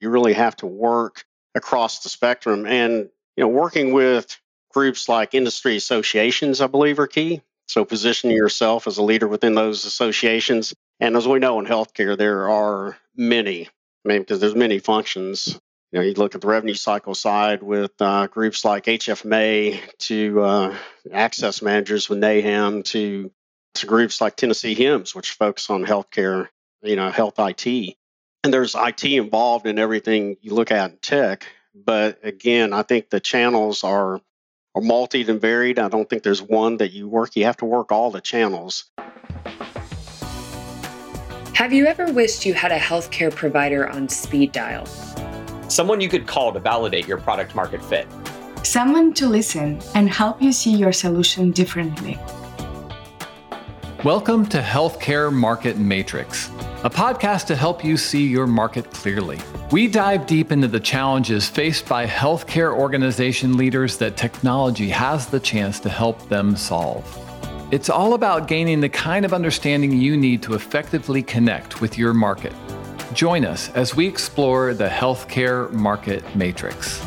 You really have to work across the spectrum. And, you know, working with groups like industry associations, I believe, are key. So positioning yourself as a leader within those associations. And as we know in healthcare, there are many, I mean, because there's many functions. You know, you look at the revenue cycle side with uh, groups like HFMA to uh, access managers with NAHAM to to groups like Tennessee HIMSS, which focus on healthcare, you know, health IT. And there's IT involved in everything you look at in tech. But again, I think the channels are are multi and varied. I don't think there's one that you work. You have to work all the channels. Have you ever wished you had a healthcare provider on speed dial? Someone you could call to validate your product market fit. Someone to listen and help you see your solution differently. Welcome to Healthcare Market Matrix, a podcast to help you see your market clearly. We dive deep into the challenges faced by healthcare organization leaders that technology has the chance to help them solve. It's all about gaining the kind of understanding you need to effectively connect with your market. Join us as we explore the healthcare market matrix.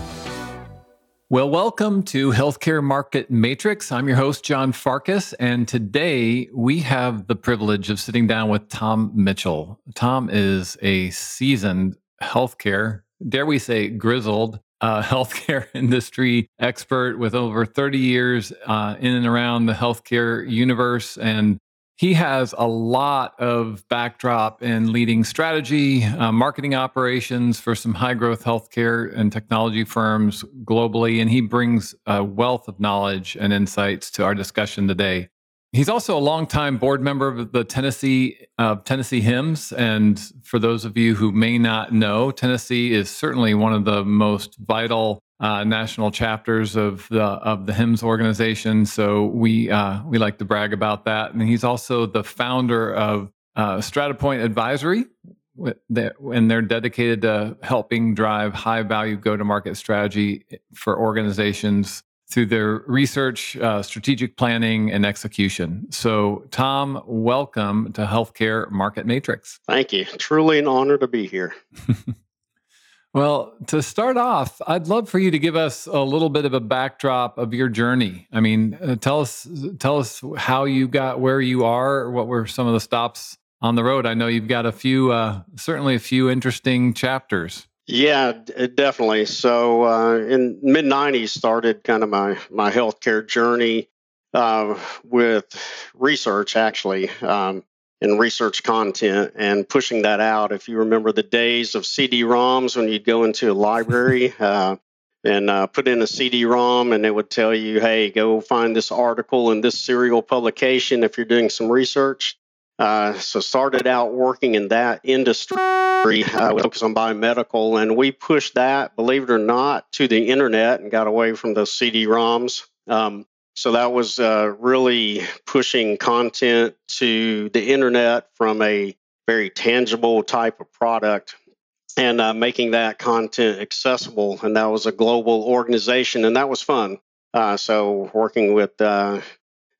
Well, welcome to Healthcare Market Matrix. I'm your host, John Farkas, and today we have the privilege of sitting down with Tom Mitchell. Tom is a seasoned healthcare, dare we say, grizzled uh, healthcare industry expert with over 30 years uh, in and around the healthcare universe and he has a lot of backdrop in leading strategy, uh, marketing operations for some high growth healthcare and technology firms globally. And he brings a wealth of knowledge and insights to our discussion today. He's also a longtime board member of the Tennessee uh, Tennessee HIMSS, and for those of you who may not know, Tennessee is certainly one of the most vital uh, national chapters of the of the HIMSS organization. So we uh, we like to brag about that. And he's also the founder of uh, Stratapoint Advisory, and they're dedicated to helping drive high value go to market strategy for organizations through their research, uh, strategic planning, and execution. So, Tom, welcome to Healthcare Market Matrix. Thank you. Truly an honor to be here. Well, to start off, I'd love for you to give us a little bit of a backdrop of your journey. I mean, uh, tell us tell us how you got where you are. What were some of the stops on the road? I know you've got a few, uh, certainly a few interesting chapters. Yeah, definitely. So uh, in mid '90s, started kind of my my healthcare journey uh, with research. Actually, um, and research content and pushing that out. If you remember the days of CD-ROMs when you'd go into a library uh, and uh, put in a CD-ROM and it would tell you, hey, go find this article in this serial publication if you're doing some research. Uh, so started out working in that industry. Uh, we focus on biomedical, and we pushed that, believe it or not, to the internet and got away from those CD-ROMs. Um, so that was uh, really pushing content to the internet from a very tangible type of product and uh, making that content accessible. And that was a global organization, and that was fun. Uh, so working with uh,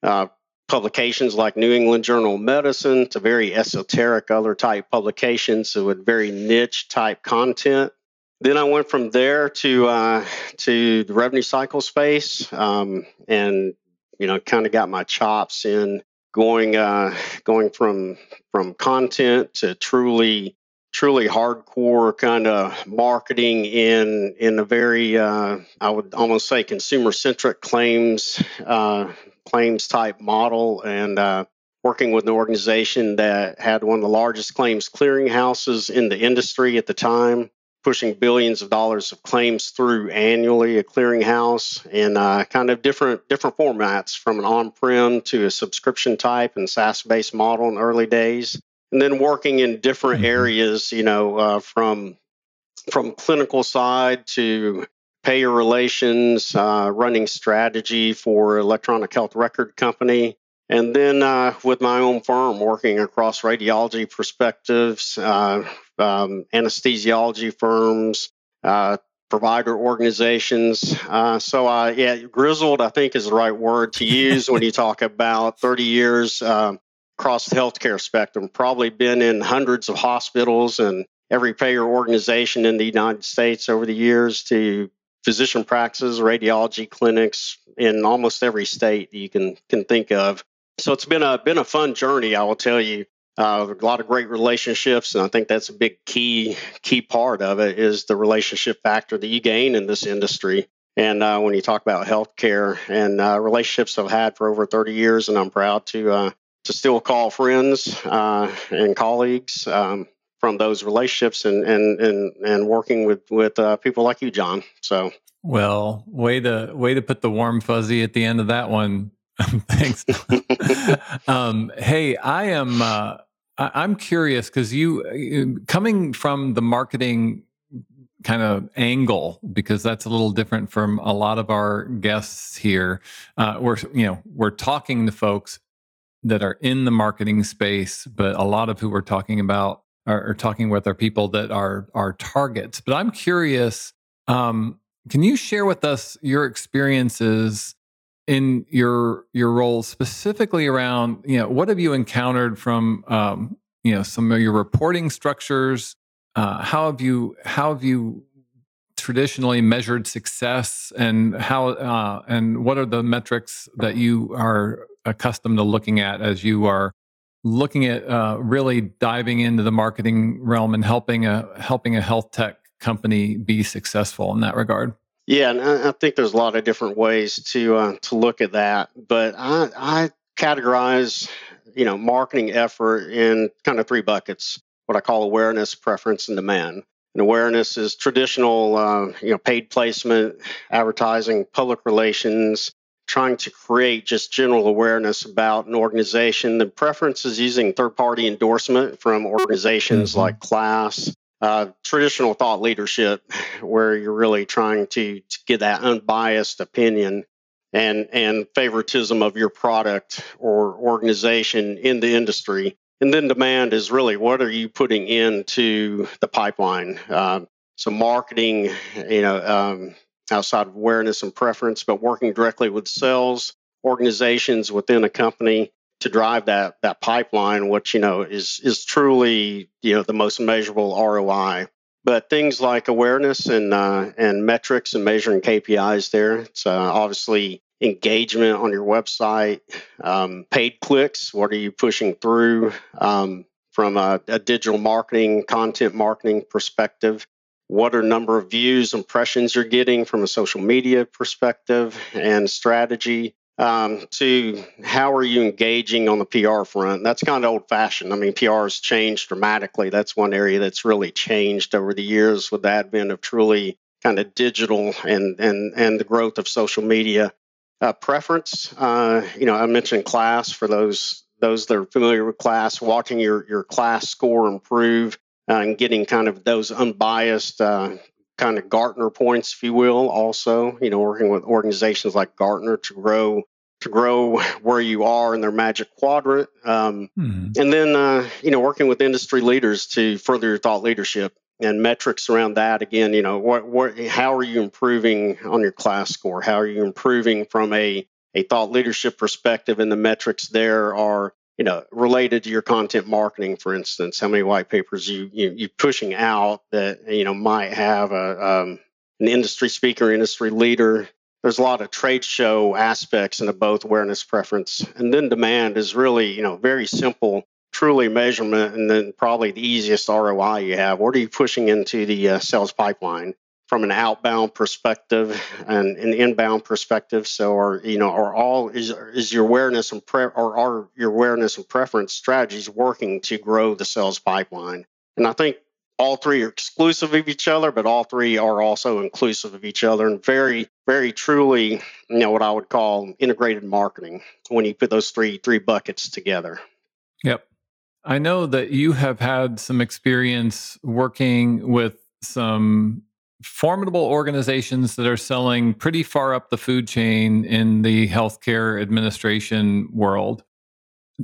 uh, publications like New England Journal of Medicine to very esoteric other type publications, so with very niche type content then I went from there to uh, to the revenue cycle space, um, and you know, kind of got my chops in going uh, going from from content to truly truly hardcore kind of marketing in in a very uh, I would almost say consumer centric claims uh, claims type model. And uh, working with an organization that had one of the largest claims clearinghouses in the industry at the time pushing billions of dollars of claims through annually, a clearinghouse, in uh, kind of different different formats from an on-prem to a subscription type and SaaS-based model in early days, and then working in different mm-hmm. areas, you know, uh, from from clinical side to payer relations, uh, running strategy for electronic health record company, and then uh, with my own firm, working across radiology perspectives, uh, um, anesthesiology firms, uh, provider organizations. Uh, so, uh, yeah, grizzled, I think, is the right word to use when you talk about 30 years um, across the healthcare spectrum. Probably been in hundreds of hospitals and every payer organization in the United States over the years to physician practices, radiology clinics in almost every state you can can think of. So it's been a been a fun journey, I will tell you. Uh, a lot of great relationships, and I think that's a big key key part of it is the relationship factor that you gain in this industry. And uh, when you talk about healthcare and uh, relationships I've had for over 30 years, and I'm proud to uh, to still call friends uh, and colleagues um, from those relationships and and and and working with with uh, people like you, John. So well, way to way to put the warm fuzzy at the end of that one. Thanks. um, hey, I am. Uh, I, am curious because you coming from the marketing kind of angle because that's a little different from a lot of our guests here. Uh, we're you know we're talking to folks that are in the marketing space, but a lot of who we're talking about are, are talking with are people that are are targets. But I'm curious. Um, can you share with us your experiences in your your role specifically around you know what have you encountered from um, you know some of your reporting structures? Uh, how have you how have you traditionally measured success, and how uh, and what are the metrics that you are accustomed to looking at as you are looking at uh, really diving into the marketing realm and helping a helping a health tech company be successful in that regard? Yeah, and I, I think there's a lot of different ways to uh, to look at that, but I, I categorize you know marketing effort in kind of three buckets: what I call awareness, preference, and demand. And awareness is traditional, uh, you know, paid placement, advertising, public relations, trying to create just general awareness about an organization. The preference is using third party endorsement from organizations mm-hmm. like KLAS, uh, traditional thought leadership, where you're really trying to, to get that unbiased opinion and, and favoritism of your product or organization in the industry. And then demand is really what are you putting into the pipeline? Uh, so marketing, you know, um, outside of awareness and preference, but working directly with sales organizations within a company to drive that that pipeline, which you know is is truly you know the most measurable ROI. But things like awareness and uh, and metrics and measuring KPIs there, it's uh, obviously engagement on your website, um, paid clicks. What are you pushing through um, from a, a digital marketing, content marketing perspective? what are number of views, impressions you're getting from a social media perspective and strategy, um, to how are you engaging on the PR front. That's kind of old fashioned. I mean, PR has changed dramatically. That's one area that's really changed over the years with the advent of truly kind of digital and and and the growth of social media. Uh, preference, uh, you know, I mentioned KLAS for those those that are familiar with KLAS, watching your your KLAS score improve uh, and getting kind of those unbiased uh, kind of Gartner points, if you will. Also, you know, working with organizations like Gartner to grow to grow where you are in their magic quadrant, um, mm-hmm. and then uh, you know working with industry leaders to further your thought leadership and metrics around that. Again, you know, what what how are you improving on your KLAS score? How are you improving from a a thought leadership perspective? And the metrics there are you know, related to your content marketing, for instance, how many white papers you, you you pushing out that you know might have a um, an industry speaker, industry leader. There's a lot of trade show aspects into both awareness, preference, and then demand is really you know very simple, truly measurement, and then probably the easiest ROI you have. What are you pushing into the uh, sales pipeline? from an outbound perspective and an inbound perspective. So, are you know, are all is is your awareness and pre or are your awareness and preference strategies working to grow the sales pipeline? And I think all three are exclusive of each other, but all three are also inclusive of each other and very, very truly, you know, what I would call integrated marketing when you put those three three buckets together. Yep. I know that you have had some experience working with some formidable organizations that are selling pretty far up the food chain in the healthcare administration world.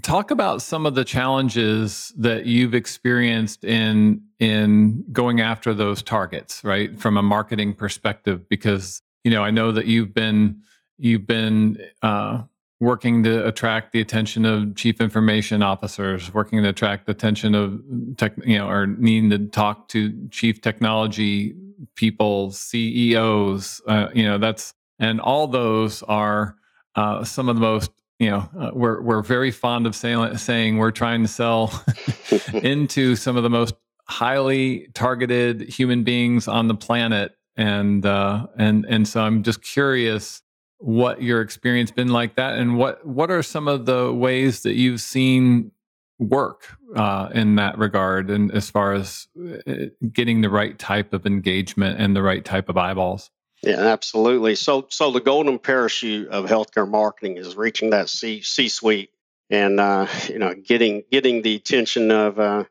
Talk about some of the challenges that you've experienced in in going after those targets, right? From a marketing perspective, because you know I know that you've been you've been uh, working to attract the attention of chief information officers, working to attract the attention of tech, you know, or needing to talk to chief technology people, CEOs. Uh, you know, that's and all those are uh, some of the most. You know, uh, we're we're very fond of saying saying we're trying to sell into some of the most highly targeted human beings on the planet, and uh, and and so I'm just curious what your experience been like that and what what are some of the ways that you've seen work uh, in that regard and as far as uh, getting the right type of engagement and the right type of eyeballs yeah absolutely so so the golden parachute of healthcare marketing is reaching that c c suite and uh, you know getting getting the attention of uh,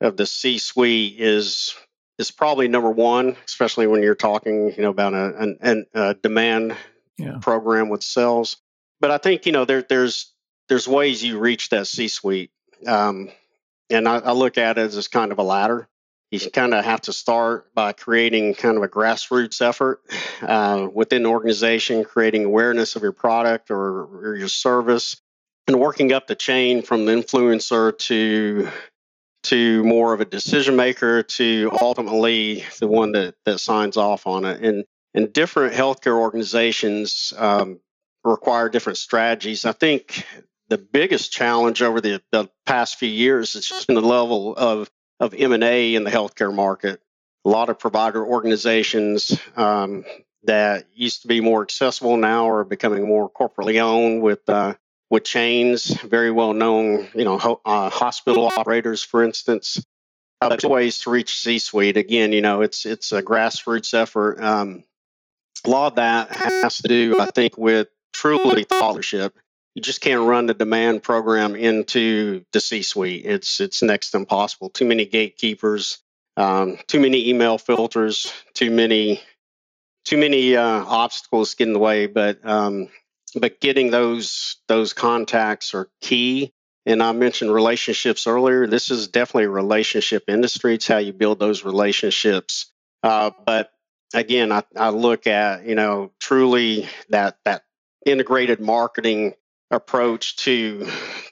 of the c suite is is probably number one especially when you're talking you know about a, an, a demand yeah. program with sales. But I think you know there, there's there's ways you reach that C-suite, um, and I, I, look at it as kind of a ladder. You kind of have to start by creating kind of a grassroots effort uh, within the organization, creating awareness of your product or, or your service, and working up the chain from the influencer to to more of a decision maker to ultimately the one that that signs off on it. And and different healthcare organizations um, require different strategies. I think the biggest challenge over the, the past few years has just been the level of, of M&A in the healthcare market. A lot of provider organizations um, that used to be more accessible now are becoming more corporately owned with uh, with chains, very well known, you know, ho- uh, hospital operators, for instance. Uh, ways to reach C-suite. Again, you know, it's it's a grassroots effort. Um, a lot of that has to do, I think, with truly thought leadership. You just can't run the demand program into the C-suite. It's it's next to impossible. Too many gatekeepers, um, too many email filters, too many too many uh, obstacles get in the way. But um, but getting those those contacts are key. And I mentioned relationships earlier. This is definitely a relationship industry. It's how you build those relationships. Uh, but again, I, I look at you know truly that that integrated marketing approach to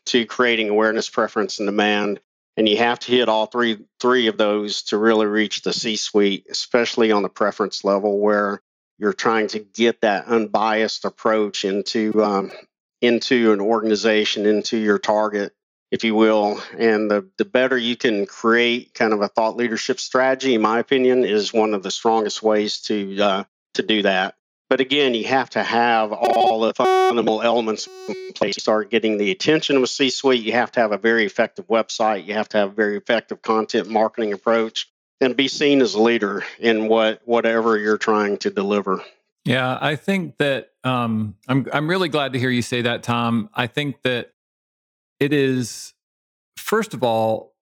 to creating awareness, preference, and demand. And you have to hit all three three of those to really reach the C-suite, especially on the preference level, where you're trying to get that unbiased approach into um, into an organization, into your target, if you will. And the, the better you can create kind of a thought leadership strategy, in my opinion, is one of the strongest ways to uh, to do that. But again, you have to have all the fundamental elements in place. To start getting the attention of a C-suite. You have to have a very effective website. You have to have a very effective content marketing approach, and be seen as a leader in what whatever you're trying to deliver. Yeah, I think that um, I'm I'm really glad to hear you say that, Tom. I think that it is, first of all,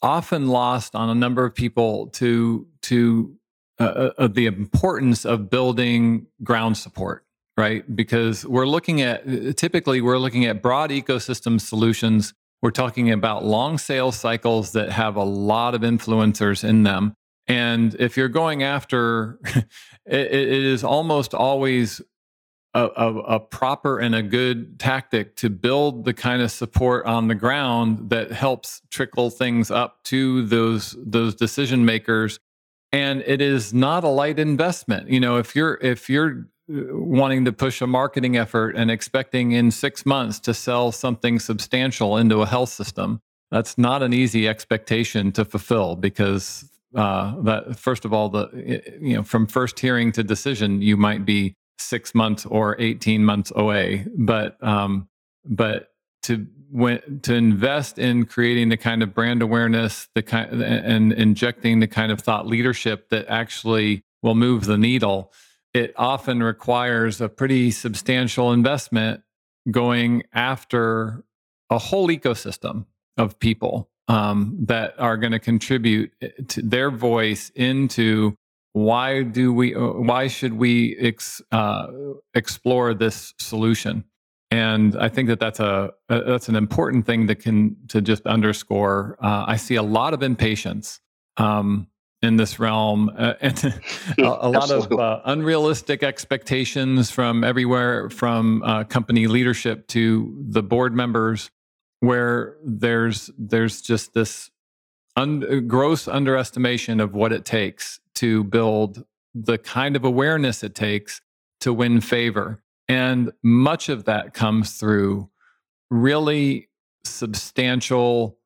often lost on a number of people to to uh, uh, the importance of building ground support right? Because we're looking at typically we're looking at broad ecosystem solutions. We're talking about long sales cycles that have a lot of influencers in them. And if you're going after it, it is almost always a, a, a, proper and a good tactic to build the kind of support on the ground that helps trickle things up to those those decision makers and it is not a light investment you know if you're if you're uh, wanting to push a marketing effort and expecting in 6 months to sell something substantial into a health system that's not an easy expectation to fulfill because uh, that first of all the you know from first hearing to decision you might be six months or 18 months away. But, um, but to, when, to invest in creating the kind of brand awareness, the kind and injecting the kind of thought leadership that actually will move the needle, it often requires a pretty substantial investment going after a whole ecosystem of people um, that are going to contribute eh, to their voice into why do we why should we ex, uh, explore this solution and i think that that's a, a, that's an important thing that can to just underscore. Uh, i see a lot of impatience um, in this realm, uh, and a, a lot of uh, unrealistic expectations from everywhere, from uh, company leadership to the board members, where there's there's just this un- gross underestimation of what it takes to build the kind of awareness it takes to win favor, and much of that comes through really substantial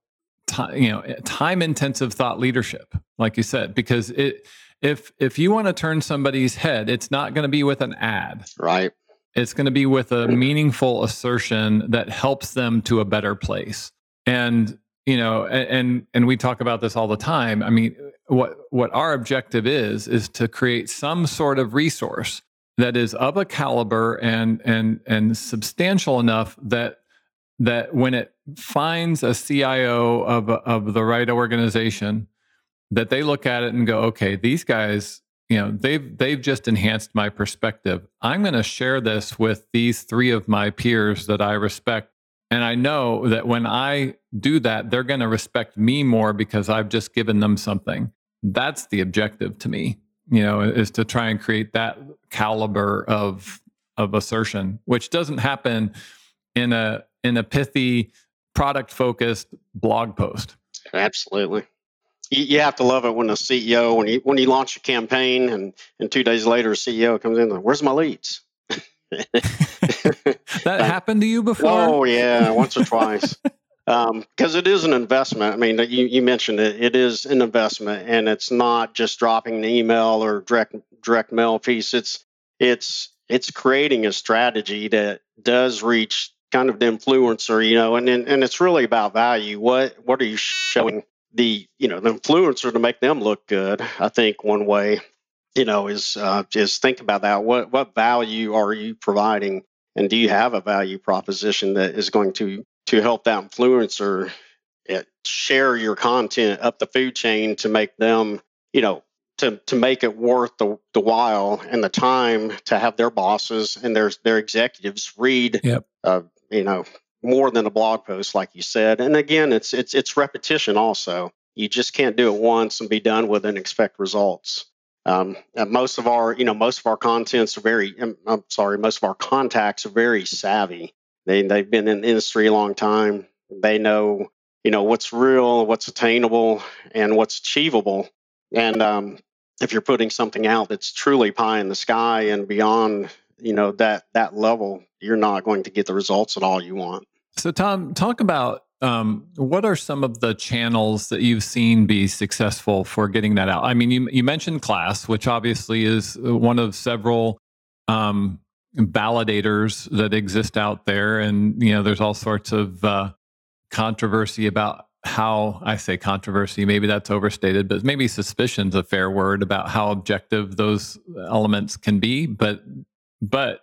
time, you know, time intensive thought leadership, like you said, because it if if you want to turn somebody's head, it's not going to be with an ad. Right. It's going to be with a meaningful assertion that helps them to a better place. And you know, and and we talk about this all the time. I mean, what what our objective is is to create some sort of resource that is of a caliber and and and substantial enough that that when it finds a CIO of, of the right organization, that they look at it and go, okay, these guys, you know, they've they've just enhanced my perspective. I'm going to share this with these three of my peers that I respect. And I know that when I do that, they're going to respect me more because I've just given them something. That's the objective to me, you know, is to try and create that caliber of of assertion, which doesn't happen in a in a pithy product focused blog post. Absolutely. You, you have to love it when a CEO when you when you launch a campaign and and two days later a CEO comes in, like, where's my leads? that happened to you before? Oh yeah, once or twice. because um, it is an investment. I mean, you, you mentioned it. It is an investment, and it's not just dropping an email or direct direct mail piece. It's it's it's creating a strategy that does reach kind of the influencer, you know, and, and and it's really about value. What what are you showing the you know the influencer to make them look good? I think one way, you know, is uh, is think about that. What what value are you providing, and do you have a value proposition that is going to to help that influencer eh, share your content up the food chain to make them, you know, to to make it worth the, the while and the time to have their bosses and their their executives read yep. uh, you know more than a blog post like you said. And again it's it's it's repetition also. You just can't do it once and be done with and expect results. Um, most of our you know most of our contents are very i'm sorry most of our contacts are very savvy they, they've been in the industry a long time. They know you know what's real what's attainable and what's achievable. And um, if you're putting something out that's truly pie in the sky and beyond you know that that level you're not going to get the results at all you want. So tom talk about um, what are some of the channels that you've seen be successful for getting that out? I mean you, you mentioned KLAS which obviously is one of several um, validators that exist out there and you know there's all sorts of uh, controversy about how I say controversy, maybe that's overstated, but maybe suspicion's a fair word about how objective those elements can be. But but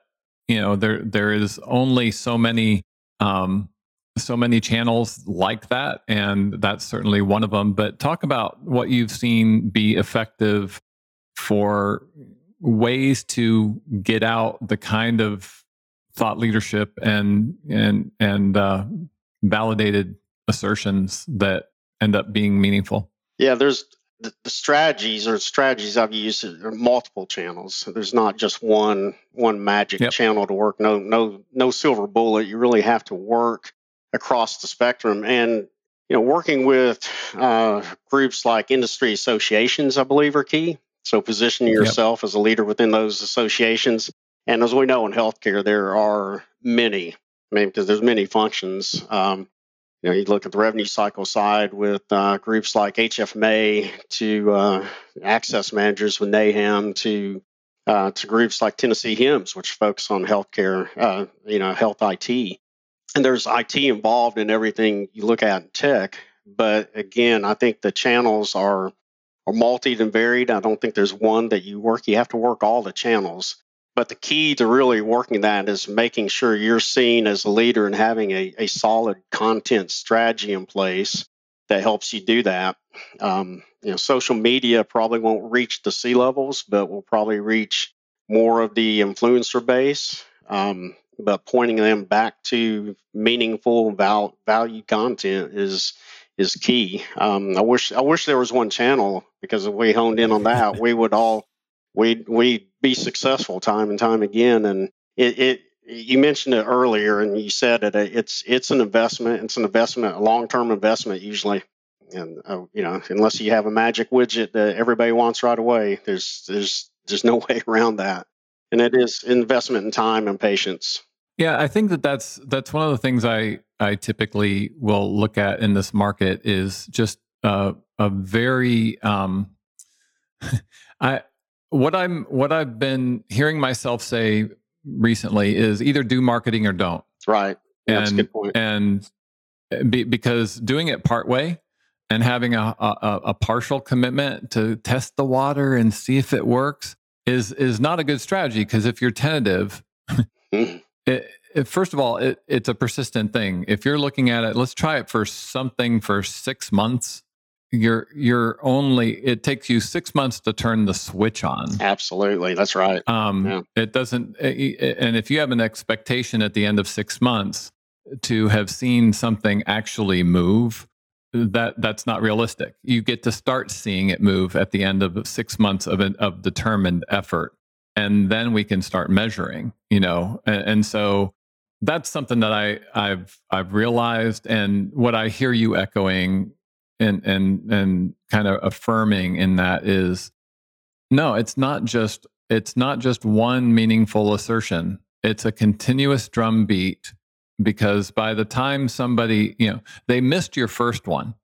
you know there there is only so many um, so many channels like that, and that's certainly one of them. But talk about what you've seen be effective for ways to get out the kind of thought leadership and and and uh, validated assertions that end up being meaningful? Yeah, there's the, the strategies or strategies I've used are multiple channels. There's not just one one magic yep. channel to work. No no no silver bullet. You really have to work across the spectrum and you know working with uh, groups like industry associations i believe are key so positioning yourself yep. as a leader within those associations and as we know in healthcare there are many i mean because there's many functions um, you know, you look at the revenue cycle side with uh, groups like HFMA to uh, access managers with NAHAM to uh, to groups like Tennessee HIMSS, which focus on healthcare, uh, you know, health IT. And there's IT involved in everything you look at in tech. But again, I think the channels are are multi and varied. I don't think there's one that you work. You have to work all the channels. But the key to really working that is making sure you're seen as a leader and having a, a solid content strategy in place that helps you do that. Um, you know, social media probably won't reach the sea levels, but will probably reach more of the influencer base. Um, but pointing them back to meaningful val- value content is is key. Um, I wish I wish there was one channel because if we honed in on that, we would all we we be successful time and time again. And it, it you mentioned it earlier, and you said it. It's it's an investment. It's an investment, a long term investment usually. And uh, you know, unless you have a magic widget that everybody wants right away, there's there's there's no way around that. And it is investment in time and patience. Yeah, I think that that's that's one of the things I I typically will look at in this market is just uh, a very um, I what I'm what I've been hearing myself say recently is either do marketing or don't. Right. Yeah, and, that's a good point. And eh, be, because doing it part way and having a, a, a partial commitment to test the water and see if it works is is not a good strategy because if you're tentative, mm-hmm. it, it, first of all, it, it's a persistent thing. If you're looking at it, let's try it for something for six months. You're you're only it takes you six months to turn the switch on. Absolutely. That's right. Um yeah. it doesn't eh, eh, eh, and if you have an expectation at the end of six months to have seen something actually move that that's not realistic. You get to start seeing it move at the end of six months of an, of determined effort and then we can start measuring you know and, and so that's something that I, I've I've realized, and what I hear you echoing and and and kind of affirming in that is no it's not just it's not just one meaningful assertion. It's a continuous drum beat because by the time somebody you know they missed your first one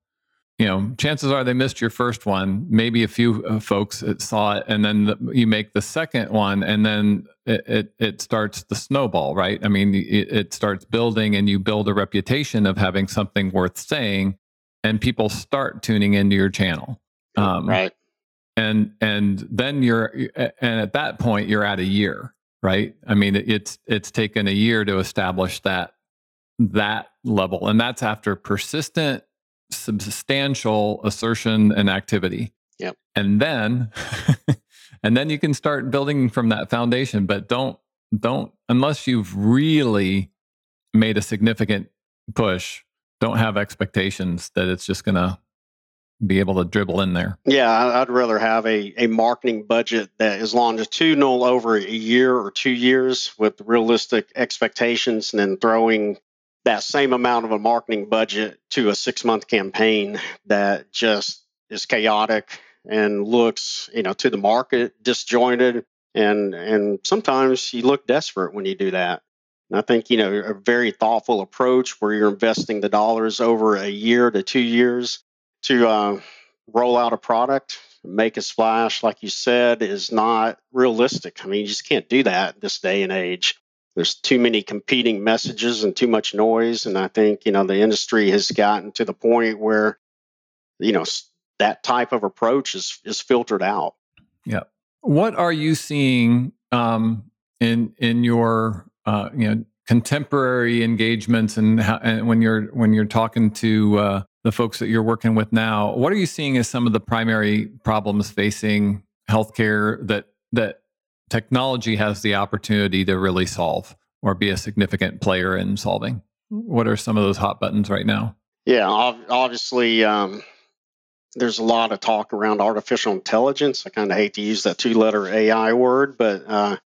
you know chances are they missed your first one maybe a few uh, folks saw it and then the, you make the second one and then it, it, it starts the snowball right i mean it, it starts building and you build a reputation of having something worth saying and people start tuning into your channel. Um, right. And and then you're and at that point you're at a year, right? I mean it's it's taken a year to establish that that level, and that's after persistent, substantial assertion and activity. Yep. And then and then you can start building from that foundation, but don't don't unless you've really made a significant push don't have expectations that it's just going to be able to dribble in there. Yeah, I'd rather have a, a marketing budget that is longitudinal over a year or two years with realistic expectations and then throwing that same amount of a marketing budget to a six month campaign that just is chaotic and looks, you know, to the market disjointed and and sometimes you look desperate when you do that. And I think, you know, a very thoughtful approach where you're investing the dollars over a year to two years to uh, roll out a product, make a splash, like you said, is not realistic. I mean, you just can't do that in this day and age. There's too many competing messages and too much noise. And I think, you know, the industry has gotten to the point where, you know, that type of approach is, is filtered out. Yeah. What are you seeing um, in in your uh, you know contemporary engagements and, how, and when you're when you're talking to uh, the folks that you're working with now what are you seeing as some of the primary problems facing healthcare that that technology has the opportunity to really solve or be a significant player in solving what are some of those hot buttons right now yeah obviously um, there's a lot of talk around artificial intelligence i kind of hate to use that two letter ai word but uh,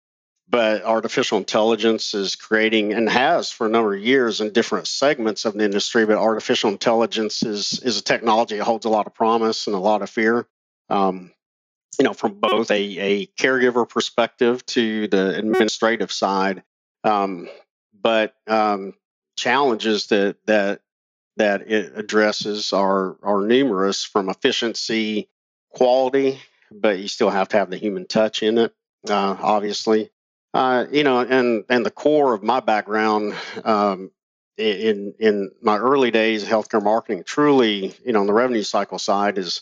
but artificial intelligence is creating and has for a number of years in different segments of the industry. But artificial intelligence is is a technology that holds a lot of promise and a lot of fear. Um, you know, from both a, a caregiver perspective to the administrative side, um, but um, challenges that that that it addresses are are numerous from efficiency, quality, but you still have to have the human touch in it, uh, obviously. Uh, you know, and and the core of my background um, in in my early days healthcare marketing, truly, you know, on the revenue cycle side is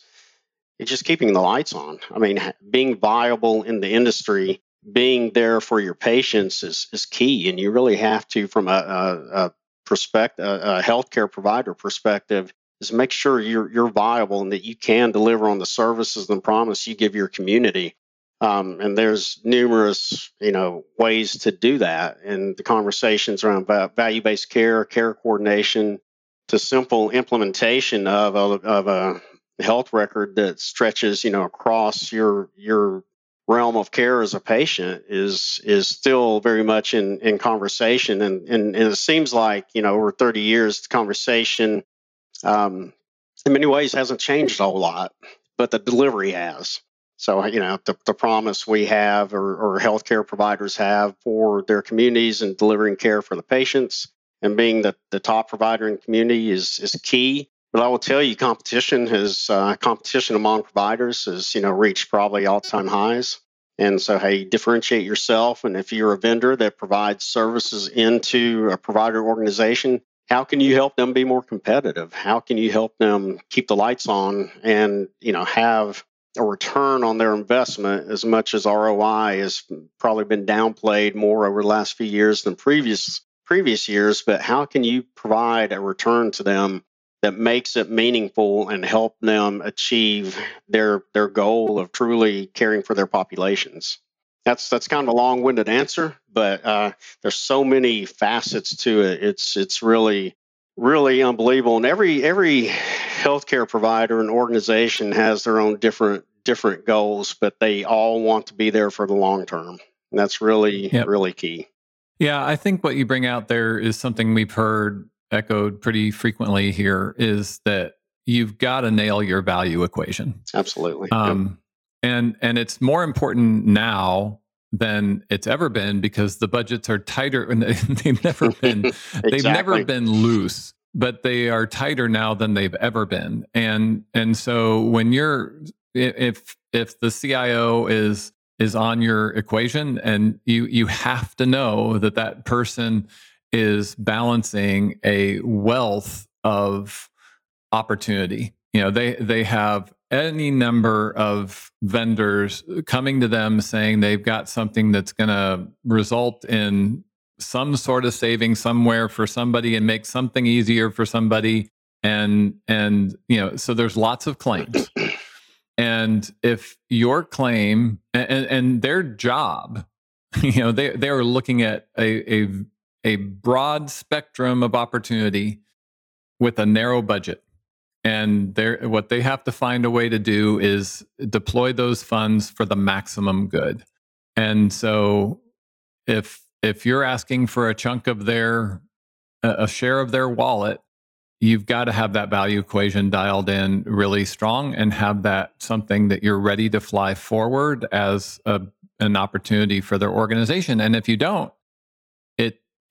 just keeping the lights on. I mean, being viable in the industry, being there for your patients is is key, and you really have to, from a, a, a perspective, a, a healthcare provider perspective, is make sure you're you're viable and that you can deliver on the services and promise you give your community. Um, and there's numerous, you know, ways to do that. And the conversations around value-based care, care coordination, to simple implementation of a, of a health record that stretches, you know, across your your realm of care as a patient is is still very much in in conversation. And and, and it seems like you know over 30 years the conversation um, in many ways hasn't changed a whole lot but the delivery has. So you know the, the promise we have or, or healthcare providers have for their communities and delivering care for the patients and being the, the top provider in the community is is key but I will tell you, competition has uh, competition among providers has you know reached probably all time highs. And so, hey, differentiate yourself. And if you're a vendor that provides services into a provider organization, how can you help them be more competitive? How can you help them keep the lights on and you know have a return on their investment as much as ROI has probably been downplayed more over the last few years than previous previous years, but how can you provide a return to them that makes it meaningful and help them achieve their their goal of truly caring for their populations. That's that's kind of a long-winded answer, but uh, there's so many facets to it. It's it's really really unbelievable, and every every healthcare provider and organization has their own different different goals, but they all want to be there for the long term. And that's really yep. really key. Yeah, I think what you bring out there is something we've heard echoed pretty frequently here is that you've got to nail your value equation. Absolutely. Um, yep. And and it's more important now than it's ever been because the budgets are tighter and they've never been exactly. they've never been loose but they are tighter now than they've ever been and and so when you're if if the CIO is is on your equation and you you have to know that that person is balancing a wealth of opportunity. You know, they they have any number of vendors coming to them saying they've got something that's going to result in some sort of saving somewhere for somebody and make something easier for somebody and and you know so there's lots of claims and if your claim and, and their job you know they they are looking at a, a a broad spectrum of opportunity with a narrow budget. And what they have to find a way to do is deploy those funds for the maximum good. And so if if you're asking for a chunk of their a share of their wallet, you've got to have that value equation dialed in really strong and have that something that you're ready to fly forward as a, an opportunity for their organization. And if you don't,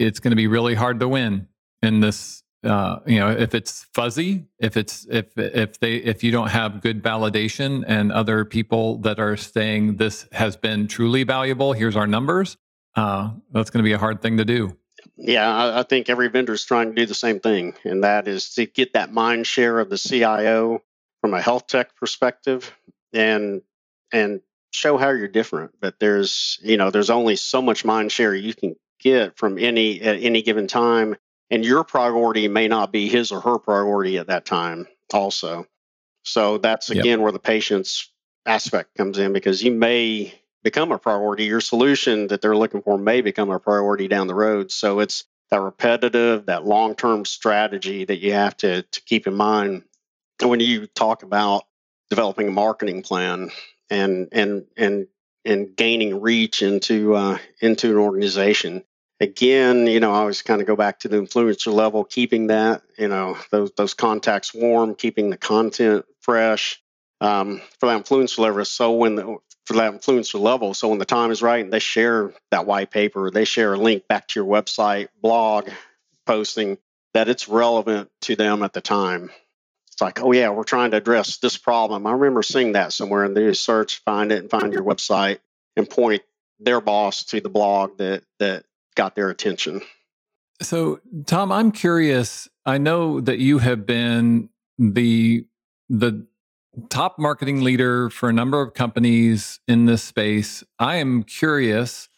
it's going to be really hard to win in this uh, you know if it's fuzzy if it's if if they if you don't have good validation and other people that are saying this has been truly valuable here's our numbers uh, that's going to be a hard thing to do. Yeah I, I think every vendor is trying to do the same thing and that is to get that mind share of the cio from a health tech perspective and and show how you're different. But there's you know there's only so much mind share you can get from any at any given time and your priority may not be his or her priority at that time also. So that's again yep. where the patience aspect comes in because you may become a priority. Your solution that they're looking for may become a priority down the road. So it's that repetitive that long-term strategy that you have to, to keep in mind when you talk about developing a marketing plan and and and and gaining reach into uh, into an organization again, you know, I always kind of go back to the influencer level, keeping that, you know, those those contacts warm, keeping the content fresh um, for that influencer level. So when the for that influencer level, so when the time is right and they share that white paper, they share a link back to your website, blog posting that it's relevant to them at the time. It's like, oh yeah, we're trying to address this problem. I remember seeing that somewhere, and they search, find it, and find your website, and point their boss to the blog that that got their attention. So, Tom, I'm curious. I know that you have been the the top marketing leader for a number of companies in this space. I am curious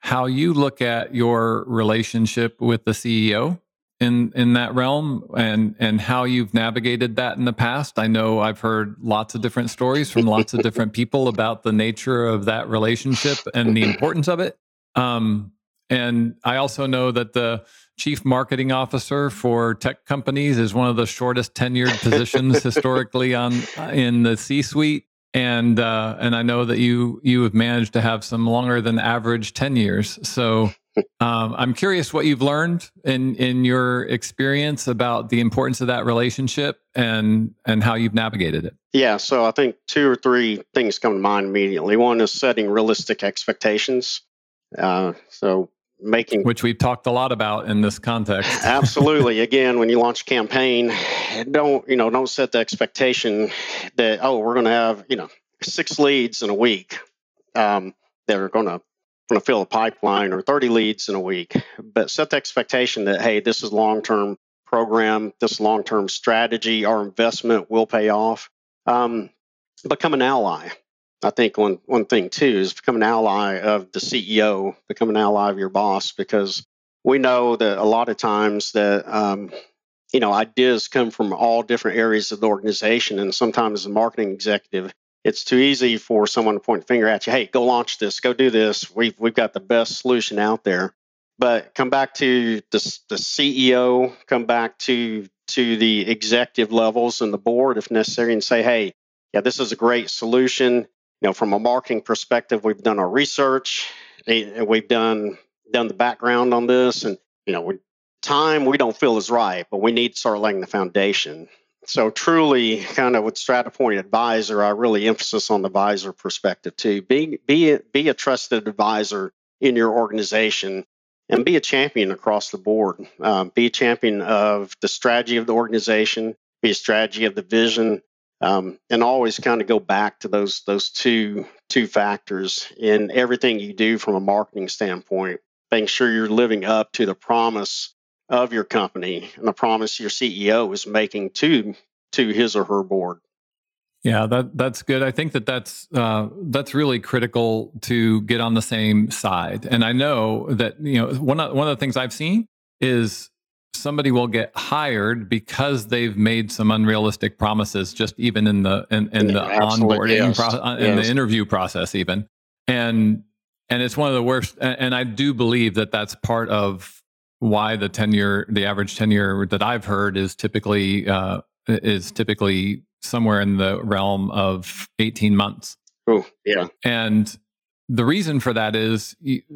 how you look at your relationship with the CEO in in that realm and and how you've navigated that in the past. I know I've heard lots of different stories from lots of different people about the nature of that relationship and the importance of it. Um, And I also know that the chief marketing officer for tech companies is one of the shortest tenured positions historically on in the C-suite. And uh, and I know that you you have managed to have some longer than average ten years. So um, I'm curious what you've learned in in your experience about the importance of that relationship and and how you've navigated it. Yeah, so I think two or three things come to mind immediately. One is setting realistic expectations. Uh, so making which we've talked a lot about in this context. absolutely. Again, when you launch a campaign, don't you know don't set the expectation that oh we're going to have you know six leads in a week um, that are going to going to fill a pipeline or 30 leads in a week, but set the expectation that, hey, this is long term program, this long term strategy, our investment will pay off. Um, become an ally. I think one, one thing too is become an ally of the CEO, become an ally of your boss, because we know that a lot of times that um, you know ideas come from all different areas of the organization, and sometimes the marketing executive it's too easy for someone to point a finger at you. Hey, go launch this, go do this. We've we've got the best solution out there. But come back to the, the CEO, come back to to the executive levels and the board if necessary, and say, hey, yeah, this is a great solution. You know, from a marketing perspective, we've done our research, and we've done done the background on this, and you know, we, time we don't feel is right, but we need to start laying the foundation. So truly, kind of with StrataPoint Advisor, I really emphasis on the advisor perspective too. Be be be a trusted advisor in your organization, and be a champion across the board. Um, be a champion of the strategy of the organization. Be a strategy of the vision, um, and always kind of go back to those those two two factors in everything you do from a marketing standpoint. Making sure you're living up to the promise of your company and the promise your CEO is making to to his or her board. Yeah, that that's good. I think that that's uh, that's really critical to get on the same side. And I know that you know one of, one of the things I've seen is somebody will get hired because they've made some unrealistic promises, just even in the in, in the onboarding yes. uh, in yes. the interview process, even. And and it's one of the worst. And, and I do believe that that's part of why the tenure, the average tenure that I've heard is typically uh, is typically somewhere in the realm of 18 months. Oh, yeah. And the reason for that is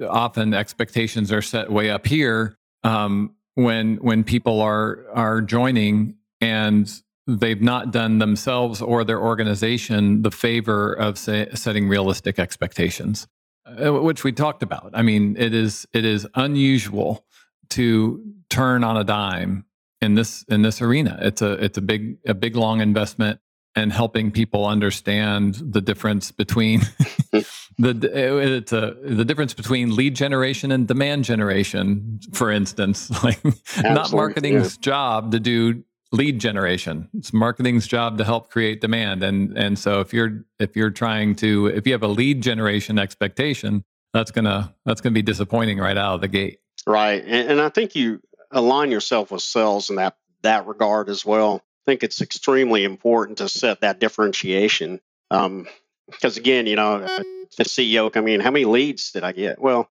often expectations are set way up here um, when when people are are joining and they've not done themselves or their organization the favor of say, setting realistic expectations, uh, which we talked about. I mean, it is it is unusual to turn on a dime in this in this arena. It's a it's a big a big long investment and helping people understand the difference between the eh, it's a the difference between lead generation and demand generation for instance like Absolutely, not marketing's yeah. job to do lead generation it's marketing's job to help create demand and and so if you're if you're trying to if you have a lead generation expectation that's gonna that's gonna be disappointing right out of the gate Right. And, and I think you align yourself with sales in that, that regard as well. I think it's extremely important to set that differentiation. Um, because again, you know, the CEO coming in, how many leads did I get? Well,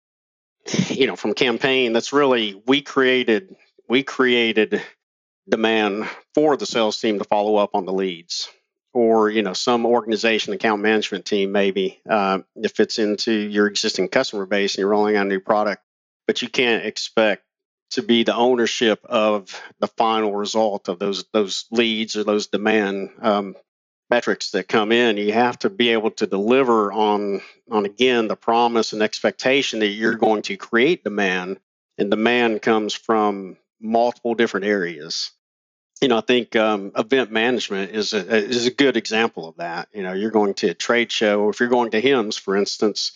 you know, from campaign, that's really we created we created demand for the sales team to follow up on the leads, or you know, some organization account management team maybe uh, if it's into your existing customer base and you're rolling out a new product, but you can't expect to be the ownership of the final result of those those leads or those demand um, metrics that come in. You have to be able to deliver on on again the promise and expectation that you're going to create demand, and demand comes from multiple different areas. You know, I think um, event management is a is a good example of that. You know, you're going to a trade show, or if you're going to HIMSS, for instance,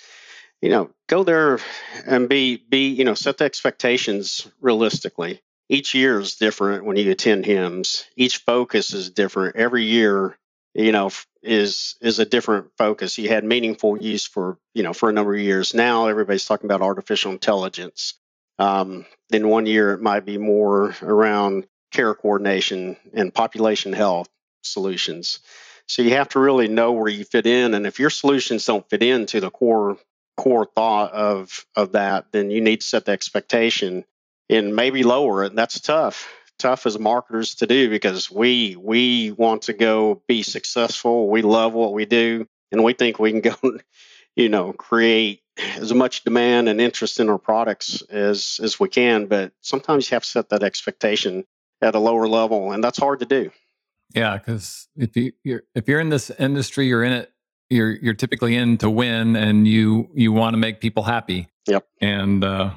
you know, go there and be be you know set the expectations realistically. Each year is different when you attend HIMSS. Each focus is different. Every year, you know, is is a different focus. You had meaningful use for you know for a number of years. Now everybody's talking about artificial intelligence. Um, then one year it might be more around care coordination and population health solutions. So you have to really know where you fit in, and if your solutions don't fit into the core core thought of of that, then you need to set the expectation and maybe lower it. And that's tough, tough as marketers to do because we we want to go be successful. We love what we do, and we think we can go, you know, create as much demand and interest in our products as as we can. But sometimes you have to set that expectation at a lower level, and that's hard to do. Yeah, because if you you're, if you're in this industry, you're in it. You're you're typically in to win, and you you want to make people happy. Yep. And uh,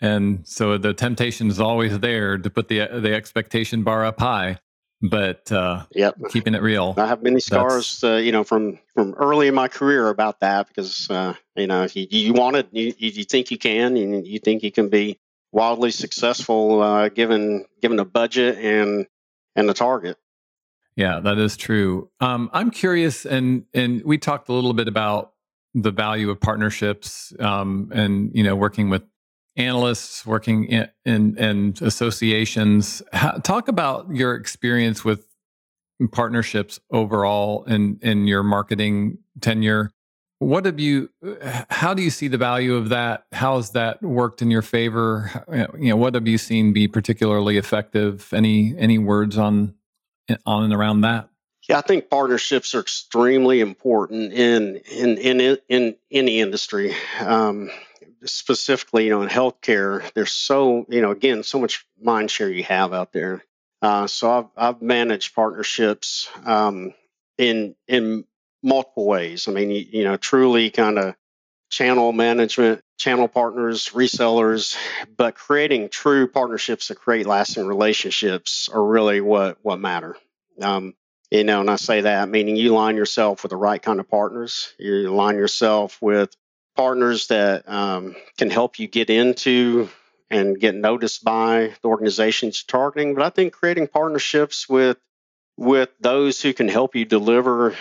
and so the temptation is always there to put the the expectation bar up high but uh, yep. keeping it real. I have many scars, uh, you know, from from early in my career about that because uh, you know you, you want it, you, you think you can, and you think you can be wildly successful uh, given given a budget and and a target. Yeah, that is true. Um, I'm curious, and and we talked a little bit about the value of partnerships, um, and you know, working with analysts, working in in associations. How, talk about your experience with partnerships overall in in your marketing tenure. What have you? How do you see the value of that? How has that worked in your favor? You know, what have you seen be particularly effective? Any any words on on and around that? Yeah, I think partnerships are extremely important in in in in any industry. Um, specifically, you know, in healthcare, there's so you know, again, so much mind share you have out there. Uh, so I've I've managed partnerships um, in in multiple ways. I mean, you, you know, truly kind of channel management, channel partners, resellers, but creating true partnerships that create lasting relationships are really what what matter. Um, you know, and I say that meaning you align yourself with the right kind of partners. You align yourself with partners that um, can help you get into and get noticed by the organizations you're targeting. But I think creating partnerships with with those who can help you deliver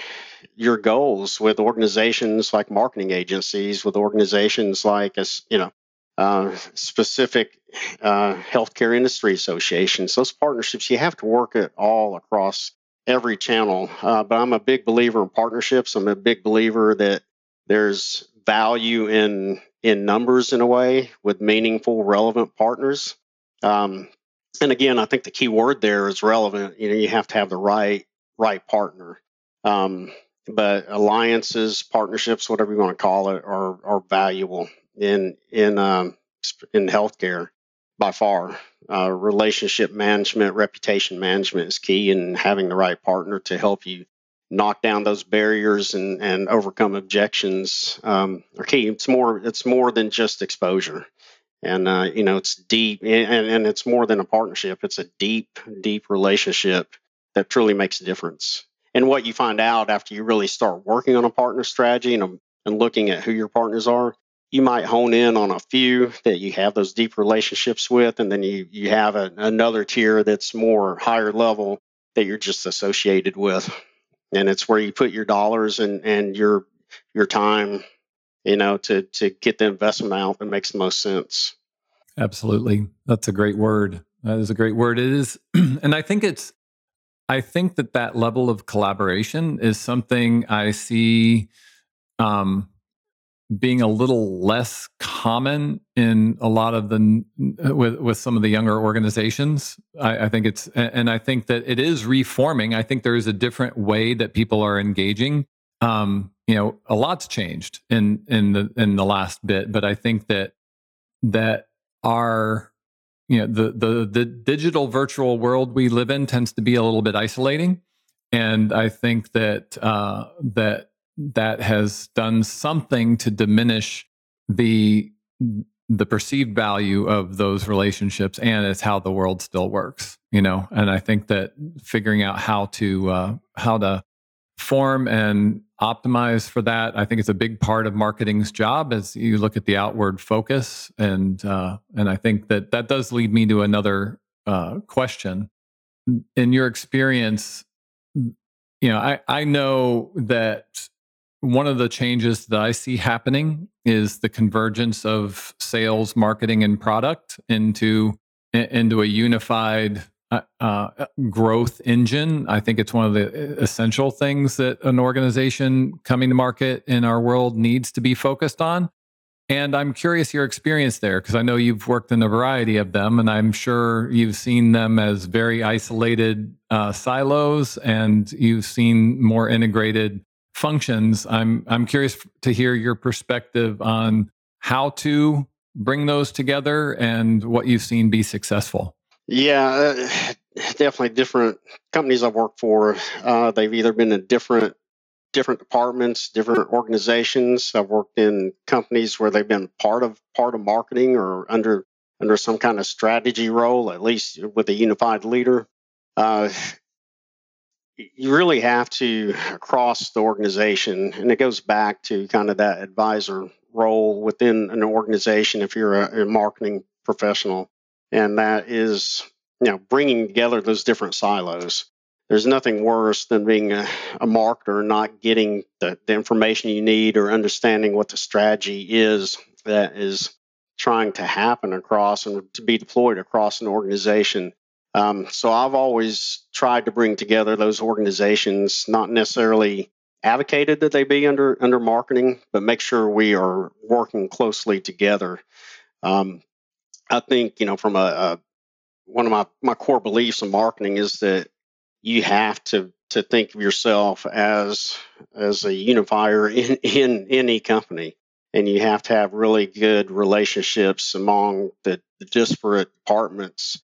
your goals with organizations like marketing agencies, with organizations like as you know uh, specific uh, healthcare industry associations. Those partnerships, you have to work it all across every channel. Uh, but I'm a big believer in partnerships. I'm a big believer that there's value in in numbers in a way with meaningful, relevant partners. Um, and again, I think the key word there is relevant. You know, you have to have the right right partner. Um, but alliances, partnerships, whatever you want to call it, are are valuable in in um, in healthcare by far. Uh, relationship management, reputation management is key, and having the right partner to help you knock down those barriers and, and overcome objections um, are key. It's more it's more than just exposure, and uh, you know it's deep and, and it's more than a partnership. It's a deep deep relationship that truly makes a difference. And what you find out after you really start working on a partner strategy and, um, and looking at who your partners are, you might hone in on a few that you have those deep relationships with, and then you you have a, another tier that's more higher level that you're just associated with. And it's where you put your dollars and and your your time you know to to get the investment out that makes the most sense. Absolutely. That's a great word. That is a great word. It is and i think it's i think that that level of collaboration is something i see um being a little less common in a lot of the with with some of the younger organizations. I, I, think it's and I think that it is reforming. I think there is a different way that people are engaging. Um, you know, a lot's changed in in the in the last bit, but I think that that our you know the the the digital virtual world we live in tends to be a little bit isolating, and I think that uh, that that has done something to diminish the the perceived value of those relationships and it's how the world still works you know? And i think that figuring out how to uh, how to form and optimize for that. I think it's a big part of marketing's job as you look at the outward focus. And uh, and i think that that does lead me to another uh, question. In your experience you know i i know that one of the changes that I see happening is the convergence of sales, marketing, and product into into a unified uh, uh, growth engine. I think it's one of the uh, essential things that an organization coming to market in our world needs to be focused on. And I'm curious your experience there because I know you've worked in a variety of them, and I'm sure you've seen them as very isolated uh, silos, and you've seen more integrated functions. I'm I'm curious to hear your perspective on how to bring those together and what you've seen be successful. Yeah, uh, definitely different companies I've worked for. Uh, they've either been in different different departments, different organizations. I've worked in companies where they've been part of part of marketing or under under some kind of strategy role, at least with a unified leader. Uh, you really have to across the organization, and it goes back to kind of that advisor role within an organization if you're a, a marketing professional, and that is you know bringing together those different silos there's nothing worse than being a, a marketer not getting the, the information you need or understanding what the strategy is that is trying to happen across and to be deployed across an organization. Um, so I've always tried to bring together those organizations, not necessarily advocated that they be under under marketing, but make sure we are working closely together. Um, I think you know from a, a one of my my core beliefs in marketing is that you have to to think of yourself as as a unifier in, in any company. And you have to have really good relationships among the, the disparate departments.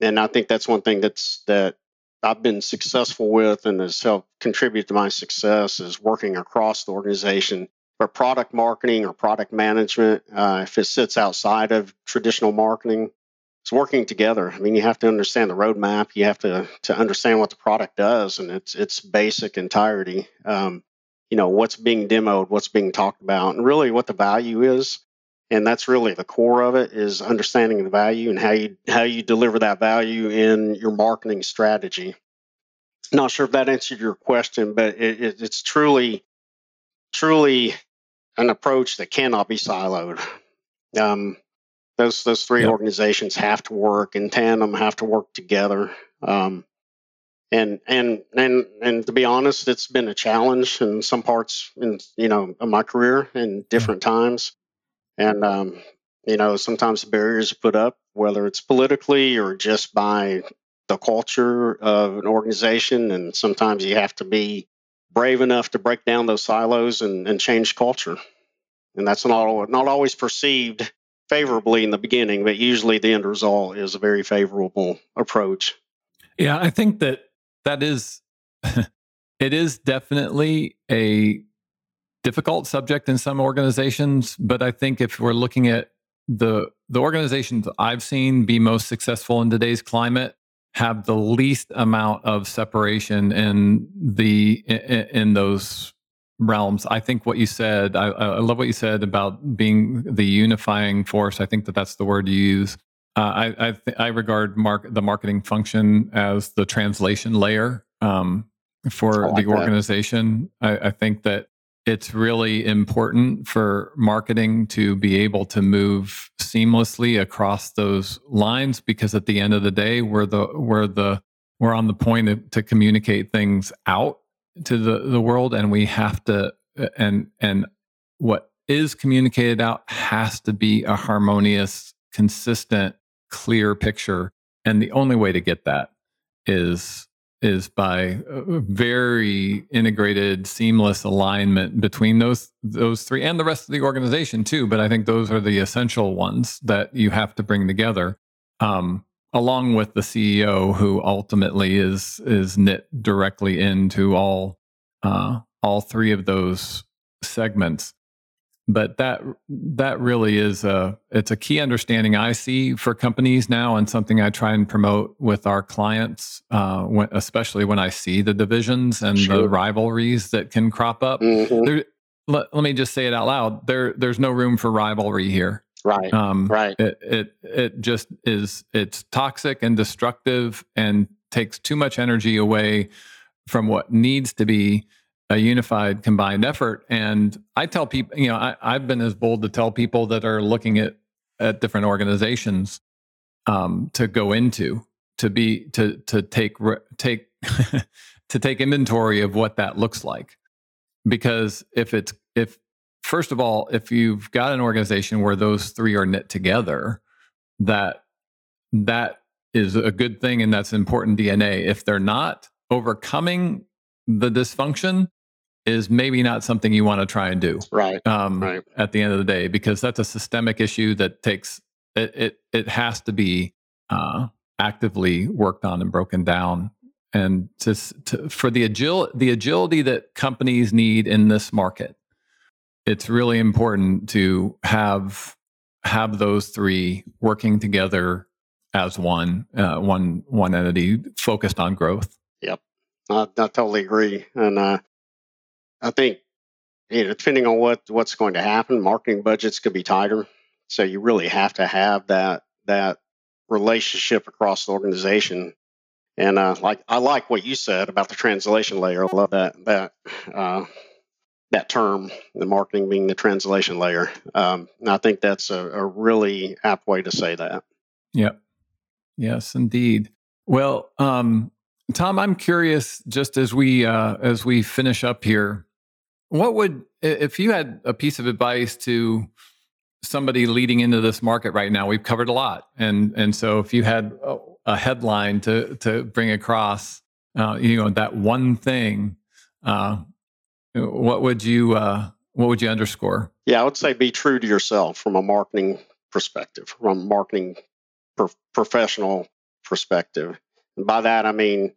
And i think that's one thing that's that i've been successful with and has helped contribute to my success is working across the organization for product marketing or product management uh, if it sits outside of traditional marketing it's working together. I mean, you have to understand the roadmap. You have to to understand what the product does and its its basic entirety. Um, you know what's being demoed, what's being talked about, and really what the value is. And that's really the core of it is understanding the value and how you how you deliver that value in your marketing strategy. Not sure if that answered your question, but it, it, it's truly truly an approach that cannot be siloed. Um, those those three yep. organizations have to work in tandem, have to work together. Um, and and and and to be honest, it's been a challenge in some parts in you know of my career in different mm-hmm. times. And um, you know, sometimes the barriers are put up, whether it's politically or just by the culture of an organization, and sometimes you have to be brave enough to break down those silos and, and change culture. And that's not not always perceived favorably in the beginning, but usually the end result is a very favorable approach. Yeah, I think that that is it is definitely a difficult subject in some organizations, but I think if we're looking at the the organizations I've seen be most successful in today's climate have the least amount of separation in the in, in those realms. I think what you said, I, I, love what you said about being the unifying force. I think that that's the word you use. Uh, I I, th- I, regard mark the marketing function as the translation layer um, for like the organization. I, I think that it's really important for marketing to be able to move seamlessly across those lines because at the end of the day, we're the we're the we're on the point of, to communicate things out to the, the world. And we have to and and what is communicated out has to be a harmonious consistent clear picture. And the only way to get that is is by very integrated seamless alignment between those those three and the rest of the organization too but i think those are the essential ones that you have to bring together um, along with the CEO, who ultimately is is knit directly into all uh, all three of those segments. But that that really is a it's a key understanding I see for companies now, and something I try and promote with our clients, uh, when, especially when I see the divisions and sure. the rivalries that can crop up. Mm-hmm. There, let, let me just say it out loud. There there's no room for rivalry here. Right. Um, right. It, it it just is. It's toxic and destructive, and takes too much energy away from what needs to be a unified combined effort. And I tell people, you know, I, I've been as bold to tell people that are looking at at different organizations um, to go into to be to to take take to take inventory of what that looks like because if it's if first of all, if you've got an organization where those three are knit together, that that is a good thing and that's important DNA. If they're not, overcoming the dysfunction is maybe not something you want to try and do. Right. Um, right. At the end of the day, because that's a systemic issue that takes it. It, it has to be uh, actively worked on and broken down. And to, to, for the agil the agility that companies need in this market, it's really important to have have those three working together as one uh, one one entity focused on growth. Yep, I, I totally agree, and uh, I think you know, depending on what what's going to happen, marketing budgets could be tighter. So you really have to have that that relationship across the organization. And uh, like I like what you said about the translation layer. I love that that uh, that term, the marketing being the translation layer. Um, I think that's a, a really apt way to say that. Yep. Yes, indeed. Well, um, Tom, I'm curious. Just as we uh, as we finish up here, what would if you had a piece of advice to somebody leading into this market right now? We've covered a lot, and and so if you had a, headline to to bring across, uh, you know, that one thing, uh, what would you uh, what would you underscore? Yeah, I would say be true to yourself from a marketing perspective, from a marketing pro- professional perspective. And by that I mean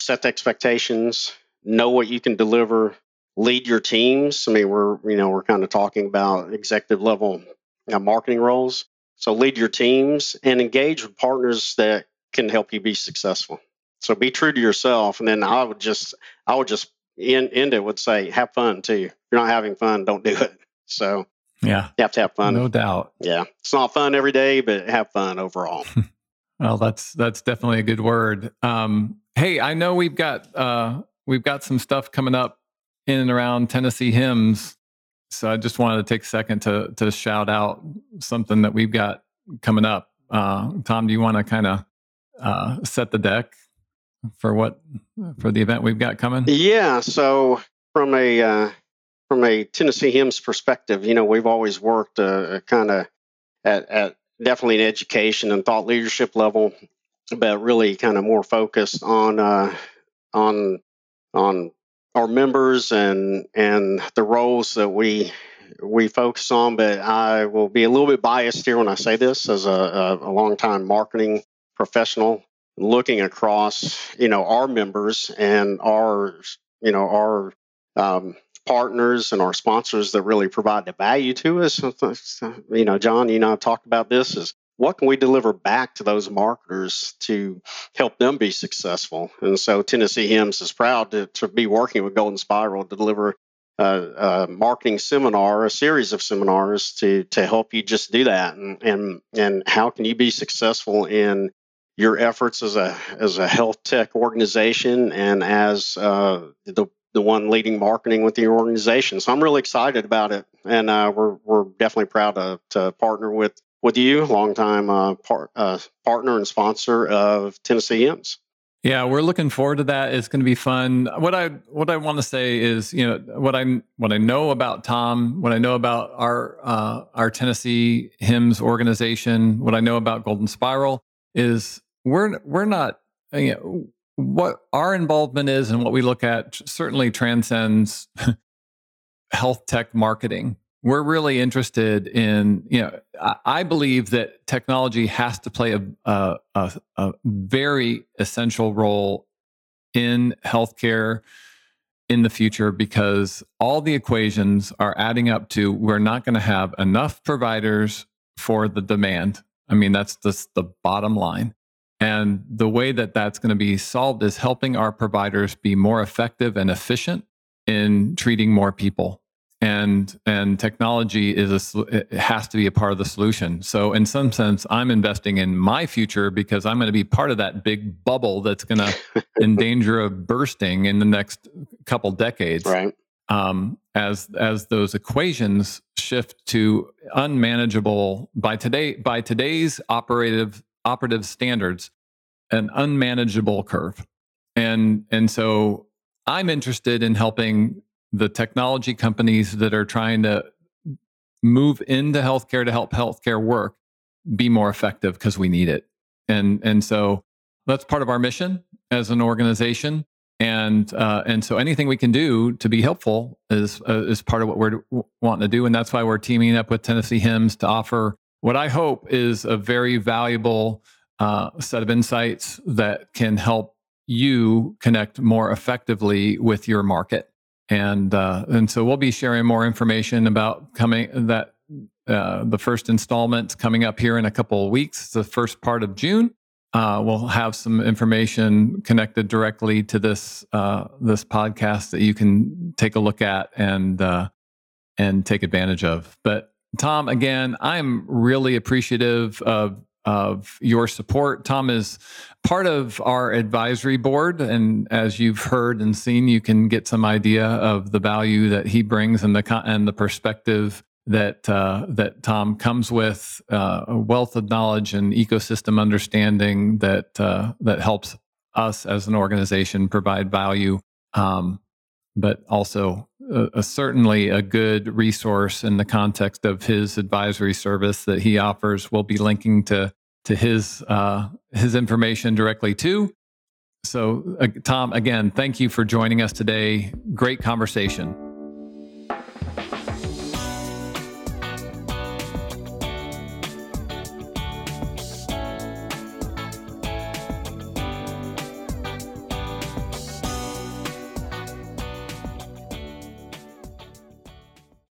set expectations, know what you can deliver, lead your teams. I mean, we're you know we're kind of talking about executive level uh, marketing roles. So lead your teams and engage with partners that can help you be successful. So be true to yourself, and then I would just I would just end, end it would say have fun too. If you're not having fun, don't do it. So yeah, you have to have fun. No doubt. Yeah, it's not fun every day, but have fun overall. well, that's that's definitely a good word. Um, hey, I know we've got uh, we've got some stuff coming up in and around Tennessee HIMSS. So I just wanted to take a second to to shout out something that we've got coming up. Uh, Tom, do you want to kind of uh, set the deck for what for the event we've got coming? Yeah. So from a uh, from a Tennessee HIMSS perspective, you know, we've always worked uh, kind of at, at definitely an education and thought leadership level, but really kind of more focused on uh, on on our members and and the roles that we we focus on. But I will be a little bit biased here when I say this as a, a, a long time marketing professional looking across you know our members and our you know our um, partners and our sponsors that really provide the value to us. You know, John, you know, I've talked about this is what can we deliver back to those marketers to help them be successful? And so Tennessee HIMSS is proud to, to be working with Golden Spiral to deliver a, a, marketing seminar, a series of seminars to to help you just do that, and and and how can you be successful in your efforts as a as a health tech organization and as uh, the the one leading marketing with the organization. So I'm really excited about it, and uh, we're we're definitely proud to to partner with with you, longtime uh, uh, partner and sponsor of Tennessee HIMSS. Yeah, we're looking forward to that. It's going to be fun. What I what I want to say is, you know, what I what I know about Tom, what I know about our uh, our Tennessee HIMSS organization, what I know about Golden Spiral is we're we're not you know, what our involvement is and what we look at certainly transcends health tech marketing. We're really interested in, you know, I believe that technology has to play a, a, a, a very essential role in healthcare in the future because all the equations are adding up to we're not going to have enough providers for the demand. I mean, that's just the bottom line. And the way that that's going to be solved is helping our providers be more effective and efficient in treating more people. And and technology is a it has to be a part of the solution. So in some sense, I'm investing in my future because I'm going to be part of that big bubble that's going to in danger of bursting in the next couple decades. Right. Um, as as those equations shift to unmanageable by today by today's operative operative standards an unmanageable curve. And and so I'm interested in helping the technology companies that are trying to move into healthcare to help healthcare work be more effective because we need it. And and so that's part of our mission as an organization. And uh, and so anything we can do to be helpful is uh, is part of what we're wanting to do, and that's why we're teaming up with Tennessee HIMSS to offer what I hope is a very valuable uh, set of insights that can help you connect more effectively with your market. And uh, and so we'll be sharing more information about coming that uh, the first installment coming up here in a couple of weeks. The first part of June. Uh, we'll have some information connected directly to this uh, this podcast that you can take a look at and uh, and take advantage of. But Tom, again, I'm really appreciative of of your support. Tom is part of our advisory board, and as you've heard and seen, you can get some idea of the value that he brings and the and the perspective that uh, that Tom comes with uh, a wealth of knowledge and ecosystem understanding that uh, that helps us as an organization provide value, um, but also a, a certainly a good resource in the context of his advisory service that he offers. We'll be linking to to his uh, his information directly too. So, uh, Tom, again, thank you for joining us today. Great conversation.